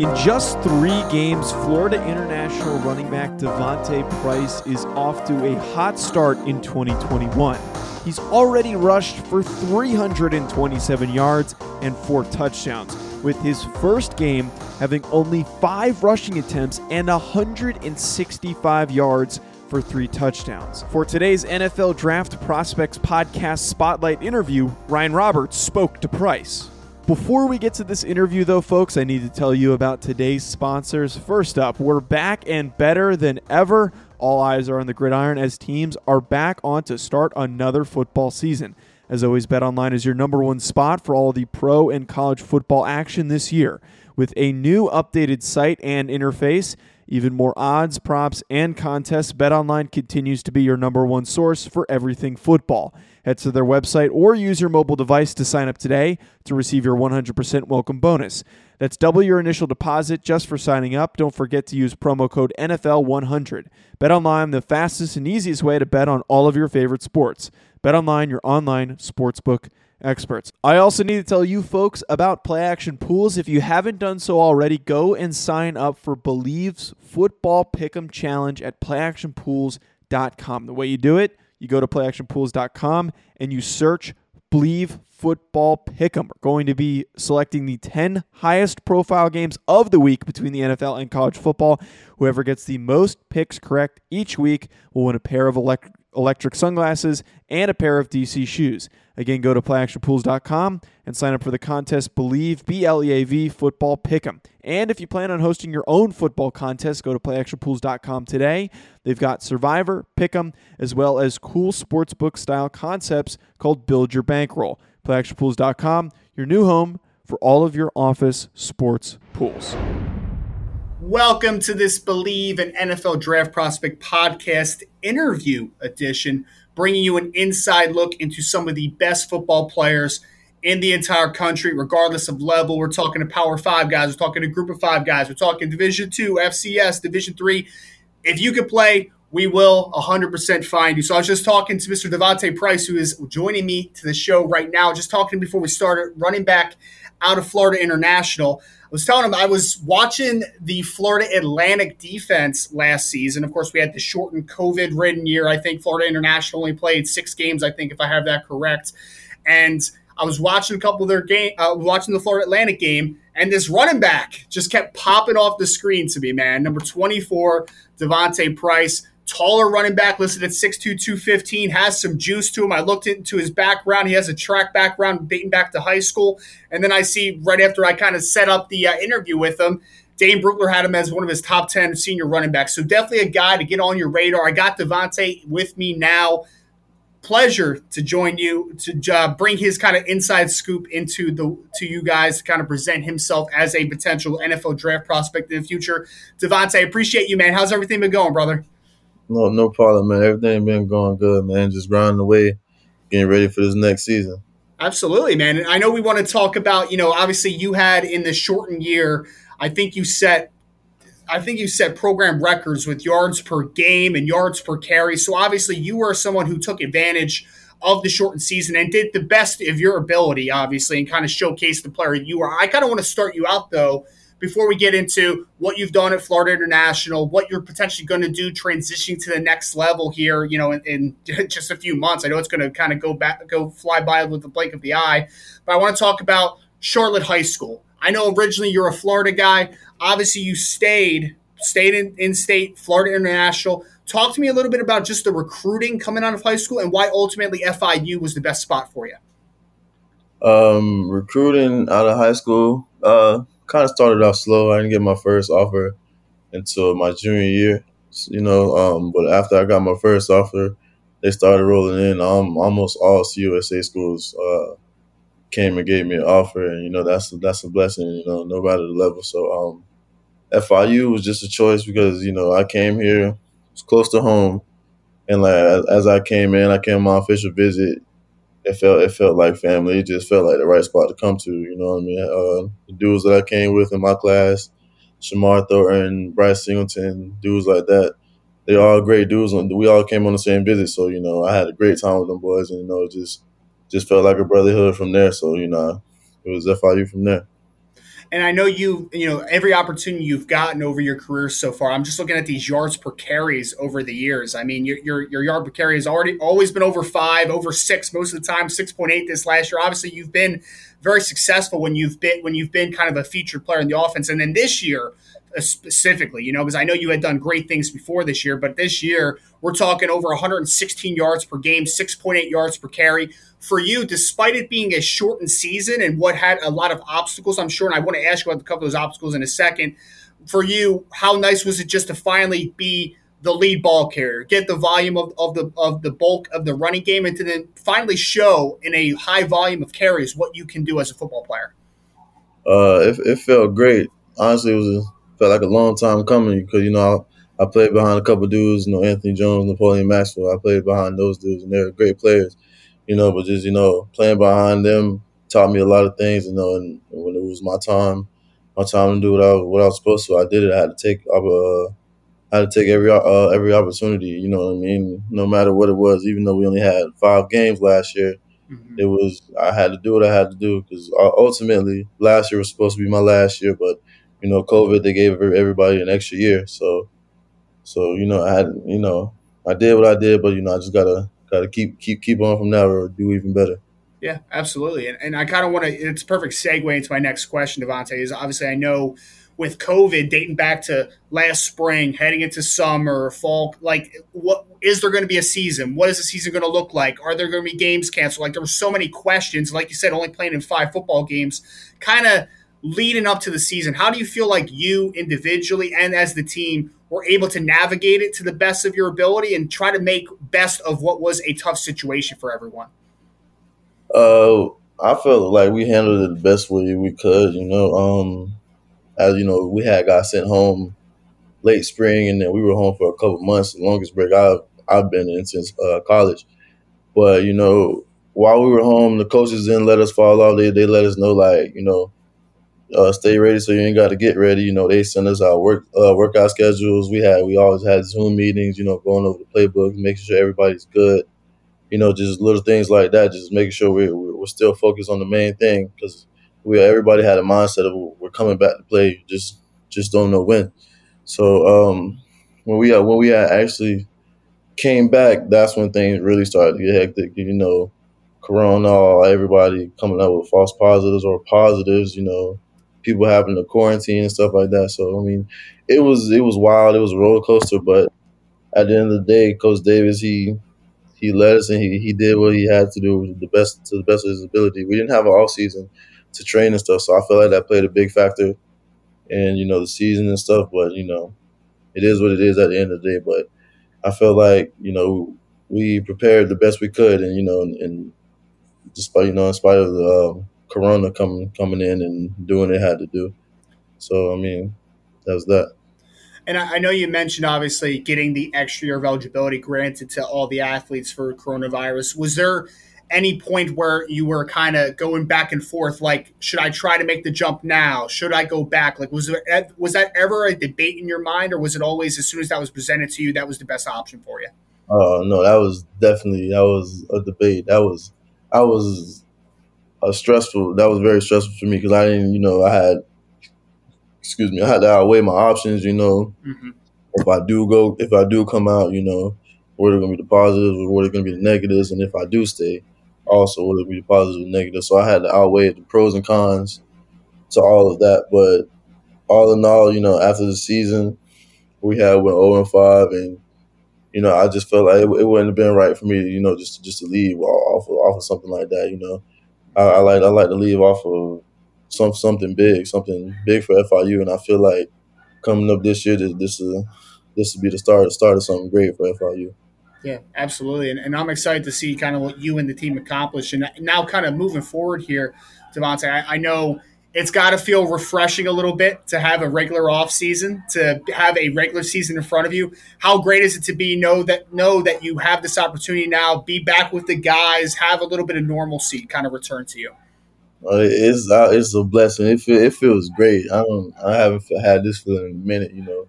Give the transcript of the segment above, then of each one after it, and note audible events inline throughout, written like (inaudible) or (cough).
In just three games, Florida International running back D'Vonte Price is off to a hot start in 2021. He's already rushed for 327 yards and four touchdowns, with his first game having only five rushing attempts and 165 yards for three touchdowns. For today's NFL Draft Prospects Podcast Spotlight interview, Ryan Roberts spoke to Price. Before we get to this interview, though, folks, I need to tell you about today's sponsors. First up, we're back and better than ever. All eyes are on the gridiron as teams are back on to start another football season. As always, BetOnline is your number one spot for all the pro and college football action this year. With a new updated site and interface, even more odds, props, and contests, BetOnline continues to be your number one source for everything football. Head to their website or use your mobile device to sign up today to receive your 100% welcome bonus. That's double your initial deposit just for signing up. Don't forget to use promo code NFL100. Bet online, the fastest and easiest way to bet on all of your favorite sports. Bet online, your online sportsbook experts. I also need to tell you folks about Play Action Pools. If you haven't done so already, go and sign up for Bleav's Football Pick'em Challenge at playactionpools.com. The way you do it, you go to playactionpools.com and you search Bleav Football Pick'em. We're going to be selecting the 10 highest profile games of the week between the NFL and college football. Whoever gets the most picks correct each week will win a pair of electric sunglasses and a pair of DC shoes. Again, go to playactionpools.com and sign up for the contest Bleav B L E A V Football Pick'em. And if you plan on hosting your own football contest, go to playactionpools.com today. They've got Survivor, Pick'em, as well as cool sportsbook style concepts called Build Your Bankroll. Playactionpools.com, your new home for all of your office sports pools. Welcome to this Bleav in NFL Draft Prospect podcast interview edition, bringing you an inside look into some of the best football players in the entire country, regardless of level. We're talking to Power Five guys, we're talking to Group of Five guys, we're talking Division Two, FCS, Division Three. If you could play, we will 100% find you. So I was just talking to Mr. D'Vonte Price, who is joining me to the show right now. Just talking before we started, running back out of Florida International. I was telling him I was watching the Florida Atlantic defense last season. Of course, we had the shortened COVID ridden year. I think Florida International only played six games, I think, if I have that correct. And I was watching a couple of their game, uh, watching the Florida Atlantic game, and this running back just kept popping off the screen to me, man. Number 24, D'Vonte Price taller running back listed at 6'2", 215, has some juice to him. I looked into his background. He has a track background dating back to high school. And then I see right after I kind of set up the uh, interview with him, Dane Brugler had him as one of his top 10 senior running backs. So definitely a guy to get on your radar. I got D'Vonte with me now. Pleasure to join you to uh, bring his kind of inside scoop into the to you guys to kind of present himself as a potential NFL draft prospect in the future. D'Vonte, I appreciate you, man. How's everything been going, brother? No, no problem, man. Everything been going good, man. Just grinding away, getting ready for this next season. Absolutely, man. And I know we want to talk about, you know, obviously you had in the shortened year, I think you set I think you set program records with yards per game and yards per carry. So obviously you were someone who took advantage of the shortened season and did the best of your ability, obviously, and kind of showcased the player you are. I kind of want to start you out though before we get into what you've done at Florida International, what you're potentially going to do transitioning to the next level here, you know, in, in (laughs) just a few months. I know it's going to kind of go back, go fly by with the blink of the eye, but I want to talk about Charlotte High School. I know originally you're a Florida guy. Obviously, you stayed stayed in, in state, Florida International. Talk to me a little bit about just the recruiting coming out of high school and why ultimately FIU was the best spot for you. Um, recruiting out of high school, uh, kind of started off slow. I didn't get my first offer until my junior year, you know. Um, but after I got my first offer, they started rolling in. Um, almost all CUSA schools uh, came and gave me an offer, and you know that's that's a blessing. You know, no matter the level. So um, FIU was just a choice because you know I came here, it's close to home, and like as, as I came in, I came on my official visit. It felt it felt like family. It just felt like the right spot to come to. You know what I mean? Uh, the dudes that I came with in my class, Shamar Thornton, Bryce Singleton, dudes like that. They all great dudes. We all came on the same visit, so you know I had a great time with them boys, and you know just just felt like a brotherhood from there. So you know it was FIU from there. And I know you, you know, every opportunity you've gotten over your career so far. I'm just looking at these yards per carries over the years. I mean, your your, your yard per carry has already always been over five, over six most of the time, six point eight this last year. Obviously, you've been very successful when you've been when you've been kind of a featured player in the offense, and then this year uh, specifically, you know, because I know you had done great things before this year, but this year we're talking over 116 yards per game, 6.8 yards per carry for you, despite it being a shortened season and what had a lot of obstacles, I'm sure, and I want to ask you about a couple of those obstacles in a second. For you, how nice was it just to finally be the lead ball carrier, get the volume of, of the of the bulk of the running game, and to then finally show in a high volume of carries what you can do as a football player? Uh, it, it felt great. Honestly, it was a, felt like a long time coming because you know I, I played behind a couple dudes, you know Anthony Jones, Napoleon Maxwell. I played behind those dudes, and they're great players you know, but just, you know, playing behind them taught me a lot of things, you know, and when it was my time, my time to do what I, what I was supposed to, I did it. I had to take, uh, I had to take every, uh, every opportunity, you know what I mean? No matter what it was, even though we only had five games last year, mm-hmm. it was, I had to do what I had to do because uh, ultimately last year was supposed to be my last year, but, you know, COVID, they gave everybody an extra year. So, so, you know, I had, you know, I did what I did, but, you know, I just got got to keep keep keep on from now or do even better. Yeah, absolutely. And, and I kind of want to. It's a perfect segue into my next question, D'Vonte. Is obviously I know with COVID dating back to last spring, heading into summer, fall, like what is there going to be a season? What is the season going to look like? Are there going to be games canceled? Like there were so many questions. Like you said, only playing in five football games, kind of leading up to the season. How do you feel like you individually and as the team were able to navigate it to the best of your ability and try to make best of what was a tough situation for everyone? Uh, I felt like we handled it the best way we could. You know, um, as you know, we had got sent home late spring, and then we were home for a couple months. The longest break I've I've been in since uh, college. But you know, while we were home, the coaches didn't let us fall off. They they let us know like you know uh, stay ready so you ain't got to get ready. You know, they send us our work uh, workout schedules. We had we always had Zoom meetings. You know, going over the playbook, making sure everybody's good. You know, just little things like that. Just making sure we're we're still focused on the main thing because we everybody had a mindset of we're coming back to play. Just just don't know when. So um, when we uh, when we actually came back, that's when things really started to get hectic. You know, Corona, everybody coming up with false positives or positives. You know, people having to quarantine and stuff like that. So I mean, it was it was wild. It was a roller coaster, but at the end of the day, Coach Davis he he led us and he, he did what he had to do the best to the best of his ability. We didn't have an off season to train and stuff, so I feel like that played a big factor in you know the season and stuff. But you know, it is what it is at the end of the day. But I feel like you know we prepared the best we could, and you know, and, and despite you know in spite of the um, Corona coming coming in and doing it had to do. So I mean, that's that. And I know you mentioned obviously getting the extra year of eligibility granted to all the athletes for coronavirus. Was there any point where you were kind of going back and forth, like, should I try to make the jump now? Should I go back? Like, was there was that ever a debate in your mind, or was it always as soon as that was presented to you, that was the best option for you? Oh uh, no, that was definitely that was a debate. That was I was a stressful. That was very stressful for me because I didn't, you know, I had, excuse me, I had to outweigh my options. You know, mm-hmm. if I do go, if I do come out, you know, what are going to be the positives or what are going to be the negatives, and if I do stay, also what are going to be the positives and negatives. So I had to outweigh the pros and cons to all of that. But all in all, you know, after the season, we had went 0 and 5, and you know, I just felt like it, it, wouldn't have been right for me, you know, just just to leave off of, off of something like that. You know, I, I like I like to leave off of some something big, something big for FIU, and I feel like coming up this year, this this will this will be the start the start of something great for FIU. Yeah, absolutely. And, and, I'm excited to see kind of what you and the team accomplish. And now, kind of moving forward here, D'Vonte, I, I know it's got to feel refreshing a little bit to have a regular off season, to have a regular season in front of you. How great is it to be know that know that you have this opportunity now, be back with the guys, have a little bit of normalcy kind of return to you. Uh, it's uh, it's a blessing. It, feel, it feels great. I don't I haven't had this feeling in a minute. You know,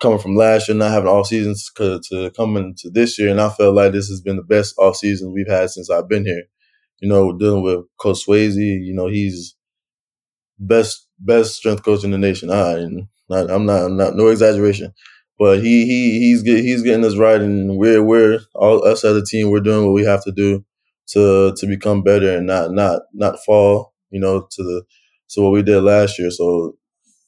coming from last year, not having off seasons to coming to this year, and I felt like this has been the best off season we've had since I've been here. You know, dealing with Coach Swayze, you know, he's best best strength coach in the nation. I, not, I'm not, I'm not, no exaggeration, but he he he's get, he's getting us right, and we're we're all us as a team. We're doing what we have to do to to become better and not not not fall, you know, to the to what we did last year. So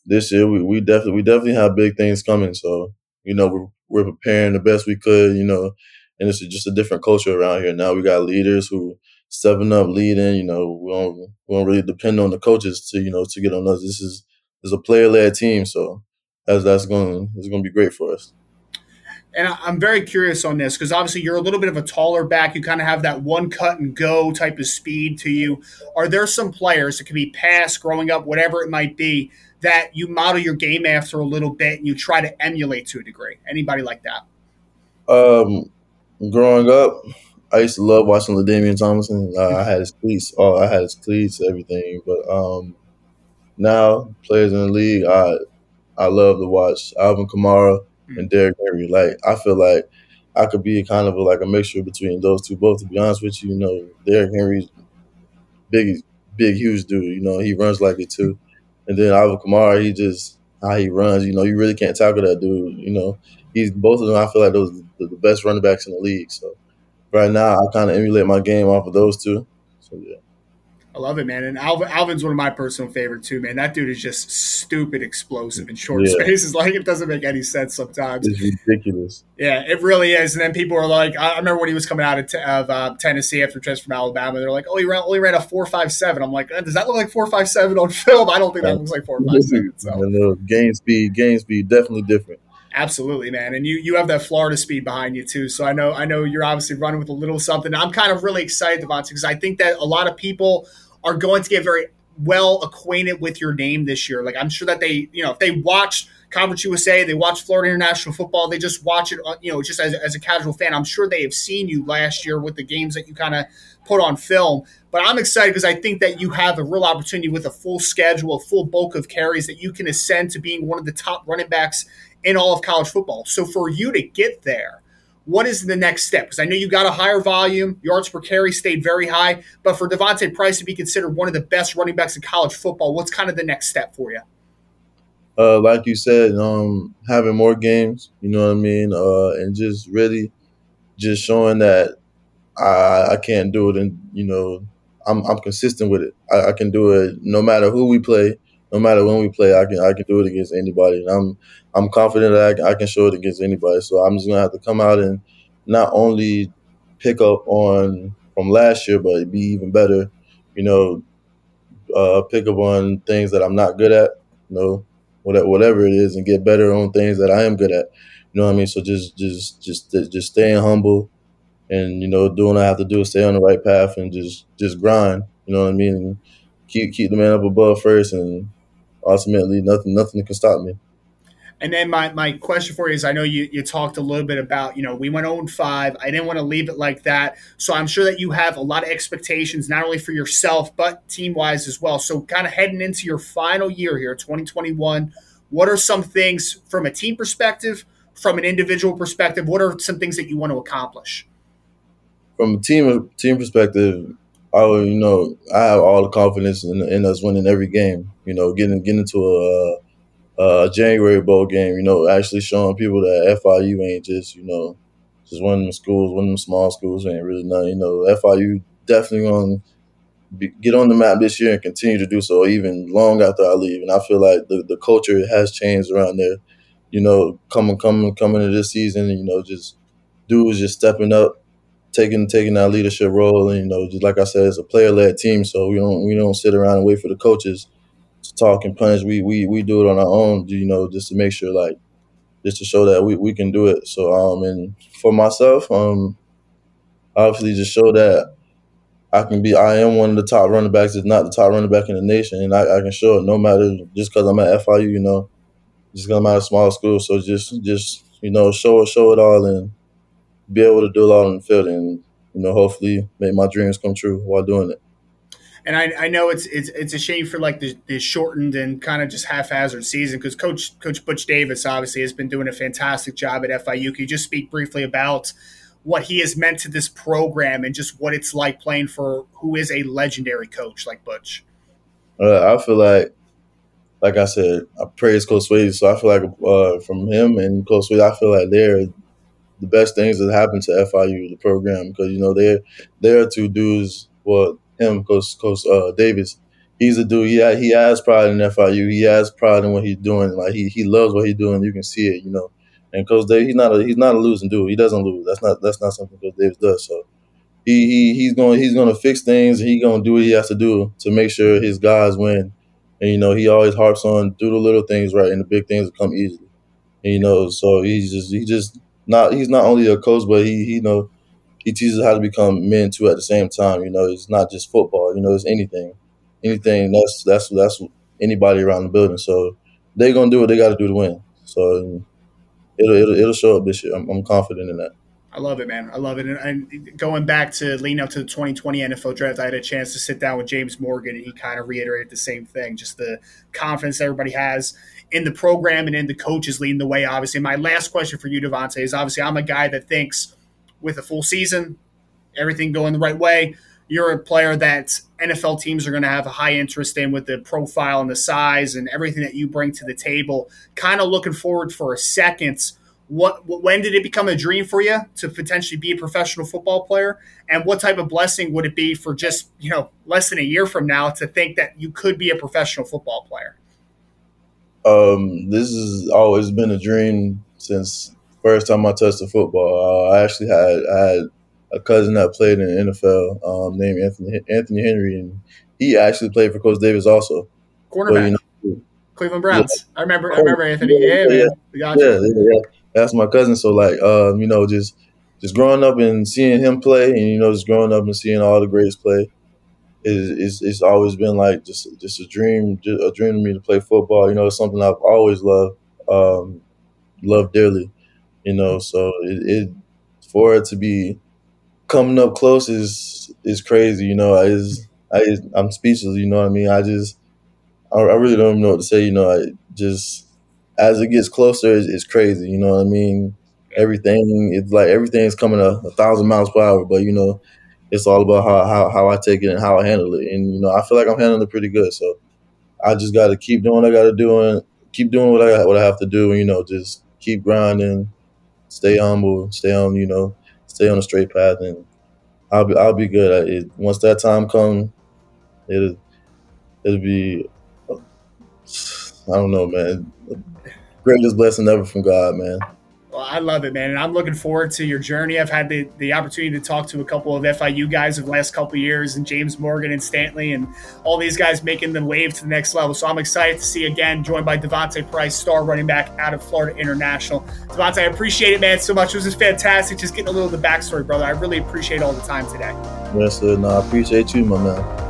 this year we, we definitely we definitely have big things coming. So you know we're we're preparing the best we could, you know, and it's just a different culture around here now. We got leaders who stepping up, leading. You know, we don't we don't really depend on the coaches to you know to get on us. This is this is a player led team, so that's that's going it's going to be great for us. And I'm very curious on this because obviously you're a little bit of a taller back. You kind of have that one cut and go type of speed to you. Are there some players that can be passed growing up, whatever it might be, that you model your game after a little bit and you try to emulate to a degree? Anybody like that? Um, growing up, I used to love watching LaDainian Tomlinson. Uh, I had his cleats. Oh, I had his cleats, everything. But um, now players in the league, I I love to watch Alvin Kamara mm. and Derrick Henry. Like I feel like I could be kind of a, like a mixture between those two. Both, to be honest with you, you know, Derrick Henry's big, big, huge dude. You know, he runs like it too. And then Alvin Kamara, he just how he runs. You know, you really can't tackle that dude. You know, he's both of them. I feel like those are the best running backs in the league. So right now I kind of emulate my game off of those two. So yeah. I love it, man. And Alvin, Alvin's one of my personal favorite too, man. That dude is just stupid explosive in short yeah. spaces. (laughs) Like it doesn't make any sense sometimes. It's ridiculous. Yeah, it really is. And then people are like, I remember when he was coming out of, t- of uh, Tennessee after transfer from Alabama. They're like, oh, he ran, only ran a four five seven. I'm like, uh, does that look like four five seven on film? I don't think that looks like four five seven. So and, the game speed, game speed, definitely different. Absolutely, man. And you you have that Florida speed behind you too. So I know I know you're obviously running with a little something. I'm kind of really excited, D'Vonte, because I think that a lot of people are going to get very well acquainted with your name this year. Like I'm sure that they, you know, if they watch Conference USA, they watch Florida International Football, they just watch it, uh, you know, just as, as a casual fan. I'm sure they have seen you last year with the games that you kind of put on film. But I'm excited because I think that you have a real opportunity with a full schedule, a full bulk of carries that you can ascend to being one of the top running backs in all of college football. So for you to get there, what is the next step? Because I know you got a higher volume, yards per carry stayed very high, but for D'Vonte Price to be considered one of the best running backs in college football, what's kind of the next step for you? Uh, like you said, um, having more games, you know what I mean, uh, and just really just showing that I, I can't do it, and you know, I'm I'm consistent with it. I, I can do it no matter who we play, no matter when we play, I can I can do it against anybody, and I'm I'm confident that I can, I can show it against anybody. So I'm just gonna have to come out and not only pick up on from last year, but be even better. You know, uh, pick up on things that I'm not good at. You know, whatever it is, and get better on things that I am good at. You know what I mean? So just just just just staying humble, and you know, doing what I have to do, stay on the right path, and just just grind. You know what I mean? Keep keep the man up above first, and ultimately nothing nothing can stop me. And then my, my question for you is I know you, you talked a little bit about, you know, we went 0 5. I didn't want to leave it like that. So I'm sure that you have a lot of expectations, not only for yourself, but team wise as well. So kind of heading into your final year here, 2021, what are some things from a team perspective, from an individual perspective? What are some things that you want to accomplish? From a team team perspective, I you know I have all the confidence in, in us winning every game. You know, getting getting into a, a January bowl game. You know, actually showing people that FIU ain't just you know just one of them schools, one of them small schools ain't really nothing. You know, FIU definitely to get on the map this year and continue to do so even long after I leave. And I feel like the, the culture has changed around there. you know, coming coming coming into this season, you know, just dudes just stepping up, taking taking that leadership role, and you know, just like I said, it's a player led team, so we don't we don't sit around and wait for the coaches to talk and punish. We we we do it on our own, you know, just to make sure like just to show that we, we can do it. So um and for myself, um obviously just show that I can be I am one of the top running backs, if not the top running back in the nation, and I, I can show it no matter just because I'm at FIU, you know, just I'm at a small school. So just just you know show it show it all and be able to do a lot on the field, and you know hopefully make my dreams come true while doing it. And I, I know it's, it's it's a shame for like the, the shortened and kind of just haphazard season because Coach Coach Butch Davis obviously has been doing a fantastic job at FIU. Can you just speak briefly about what he has meant to this program and just what it's like playing for who is a legendary coach like Butch? Uh, I feel like, like I said, I praise Coach Swayze, so I feel like uh, from him and Coach Swayze, I feel like they're the best things that happened to FIU, the program, because you know they're they're two dudes. Well, him, Coach Coach uh, Davis, he's a dude. He he has pride in FIU. He has pride in what he's doing. Like he he loves what he's doing. You can see it. You know, and Coach Davis, he's not a he's not a losing dude. He doesn't lose. That's not that's not something Coach Davis does. So he, he he's going he's going to fix things. He's going to do what he has to do to make sure his guys win. And you know he always harps on do the little things right, and the big things will come easily. And, you know, so he's just he just not he's not only a coach, but he he you know he teaches how to become men too at the same time. You know, it's not just football. You know, it's anything, anything. That's that's that's anybody around the building. So they're gonna do what they got to do to win. So it'll, it'll it'll show up this year. I'm, I'm confident in that. I love it, man. I love it. And, and, going back to leading up to the 2020 NFL draft, I had a chance to sit down with James Morgan, and he kind of reiterated the same thing just the confidence everybody has in the program and in the coaches leading the way, obviously. My last question for you, D'Vonte, is obviously I'm a guy that thinks with a full season, everything going the right way, you're a player that NFL teams are going to have a high interest in with the profile and the size and everything that you bring to the table. Kind of looking forward for a second. What when did it become a dream for you to potentially be a professional football player? And what type of blessing would it be for just you know less than a year from now to think that you could be a professional football player? Um, this has always been a dream since first time I touched the football. Uh, I actually had I had a cousin that played in the NFL um, named Anthony Anthony Henry, and he actually played for Coach Davis also. Cornerback, you know, Cleveland Browns. Yeah. I remember. I remember Anthony. Yeah, yeah, yeah, yeah, yeah, That's my cousin. So like, um, you know, just just growing up and seeing him play, and you know, just growing up and seeing all the greats play. Is, is it's always been like just just a dream, just a dream to me to play football. You know, it's something I've always loved, um, loved dearly. You know, so it, it for it to be coming up close is is crazy. You know, I is I I'm speechless. You know what I mean? I just I, I really don't know what to say. You know, I just as it gets closer, it's, it's crazy. You know what I mean? Everything it's like everything's coming a, a thousand miles per hour, but you know, it's all about how, how how I take it and how I handle it. And you know, I feel like I'm handling it pretty good. So I just got to keep doing what I got to do and keep doing what I what I have to do. And you know, just keep grinding, stay humble, stay on you know stay on a straight path, and I'll be I'll be good. It, once that time comes, it'll it'll be I don't know, man. Greatest blessing ever from God, man. Well, I love it, man, and I'm looking forward to your journey. I've had the, the opportunity to talk to a couple of FIU guys of the last couple years, and James Morgan and Stanley, and all these guys making the wave to the next level. So I'm excited to see again, joined by D'Vonte Price, star running back out of Florida International. D'Vonte, I appreciate it, man, so much. It was just fantastic, just getting a little of the backstory, brother. I really appreciate all the time today. Yes, sir. No, I appreciate you, my man.